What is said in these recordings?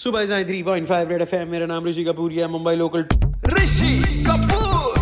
सुबह जाए three point five red F मेरा नाम ऋषि कपूर है Mumbai local Rishi Kapoor.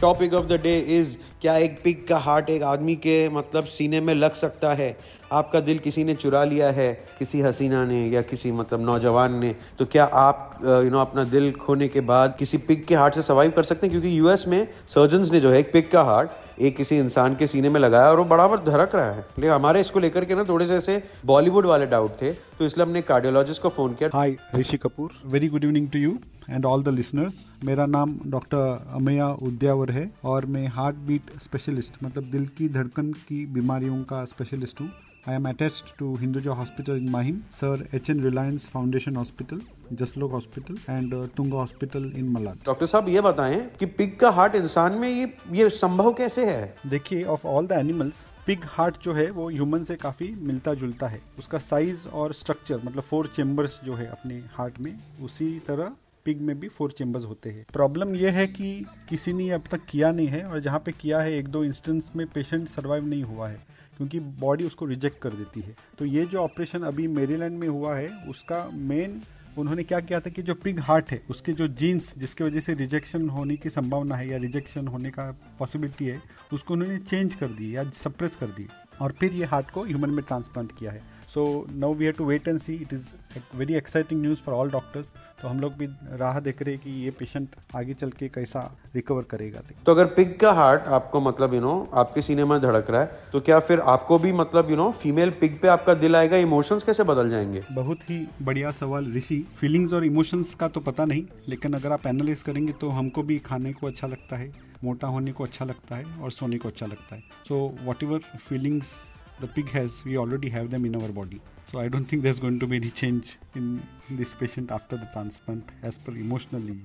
Topic of the day is क्या एक पिग का हार्ट एक आदमी के मतलब सीने में लग सकता है? आपका दिल किसी ने चुरा लिया है? किसी हसीना ने या किसी मतलब नौजवान ने? तो क्या आप यू नो अपना दिल खोने के बाद किसी पिग के हार्ट से सर्वाइव कर सकते हैं? क्योंकि यूएस में सर्जन्स ने जो है एक पिग का हार्ट एक किसी इंसान के सीने में लगाया और वो बराबर धड़क रहा है। लेकिन हमारे इसको लेकर के ना थोड़े से ऐसे बॉलीवुड वाले डाउट थे तो इसलिए हमने कार्डियोलॉजिस्ट को फ़ोन किया। Hi Rishi Kapoor very good evening to you and all the listeners मेरा नाम डॉक्टर अमैया उद्यावर है और मैं हार्ट बीट स्पेशलिस्ट मतलब दिल की धड़कन की बीमारियों का स्पेशलिस्ट हूँ। I am attached to Hinduja Hospital in Mahim, Sir H.N. Reliance Foundation Hospital, Jaslok hospital and Tunga hospital in Malad doctor साहब ये बताएँ कि पिग का हार्ट इंसान में ये ये संभव कैसे है देखिए of all the animals pig heart जो है वो ह्यूमन से काफ़ी मिलता जुलता है उसका साइज़ और स्ट्रक्चर मतलब फोर चेम्बर्स जो है अपने हार्ट में उसी तरह पिग में भी फोर चेम्बर्स होते हैं। प्रॉब्लम यह है कि किसी ने अब तक किया नहीं है और जहाँ पे किया है, एक दो इंस्टेंस में पेशेंट सर्वाइव नहीं हुआ है, क्योंकि बॉडी उसको रिजेक्ट कर देती है। तो ये जो ऑपरेशन अभी मेरीलैंड में हुआ है, उसका मेन उन्होंने क्या किया था कि जो पिग हार्ट है, उसके जो जीन्स जिसकी वजह से रिजेक्शन होने की संभावना है या रिजेक्शन होने का पॉसिबिलिटी है, उसको उन्होंने चेंज कर दी या सप्रेस कर दी और फिर ये हार्ट को ह्यूमन में ट्रांसप्लांट किया है। So now we have to wait and see it is very exciting news for all doctors तो हम लोग भी राह देख रहे हैं कि ये पेशेंट आगे चल के कैसा रिकवर करेगा। तो अगर पिग का हार्ट आपको मतलब यू नो आपके सीने में धड़क रहा है तो क्या फिर आपको भी मतलब यू नो फीमेल पिग पे आपका दिल आएगा? इमोशंस कैसे बदल जाएँगे? बहुत ही बढ़िया सवाल ऋषि। फीलिंग्स और इमोशंस का तो पता नहीं लेकिन अगर आप एनालाइज करेंगे तो हमको भी खाने को अच्छा लगता है मोटा होने को अच्छा लगता है और सोने को अच्छा लगता है। So whatever feelings the pig has, we already have them in our body. So I don't think there's going to be any change in this patient after the transplant as per emotionally.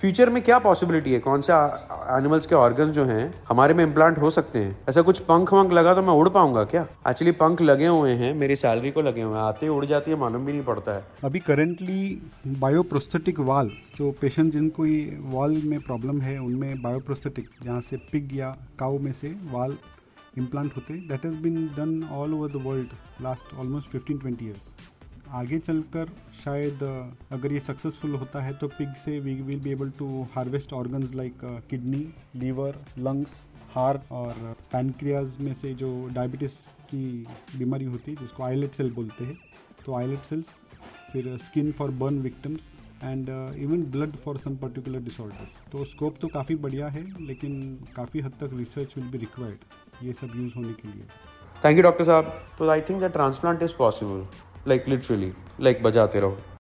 Future में क्या possibility है? कौन से animals के organ जो हैं हमारे में इम्प्लांट हो सकते हैं? ऐसा कुछ पंख वंख लगा तो मैं उड़ पाऊँगा क्या? एक्चुअली पंख लगे हुए हैं मेरी सैलरी को लगे हुए हैं। आते उड़ जाती है मालूम भी नहीं पड़ता है। अभी करेंटली बायोप्रोस्थेटिक वाल जो पेशेंट जिनको वाल में प्रॉब्लम है उनमें बायोप्रोस्थेटिक जहाँ से पिग या काउ में से वाल इम्प्लांट होते हैं that has been done all over the world last almost fifteen twenty years आगे चलकर शायद अगर ये सक्सेसफुल होता है तो पिग से we will be able to harvest organs like kidney liver lungs heart और पैनक्रियाज में से जो डायबिटीज़ की बीमारी होती है, जिसको आईलेट सेल बोलते हैं तो आईलेट सेल्स फिर skin for burn victims and even blood for some particular disorders तो स्कोप तो काफ़ी बढ़िया है, लेकिन काफ़ी हद तक रिसर्च विल बी रिक्वायर्ड ये सब यूज़ होने के लिए। थैंक यू डॉक्टर साहब। तो I think that transplant is possible like literally like बजाते रहो।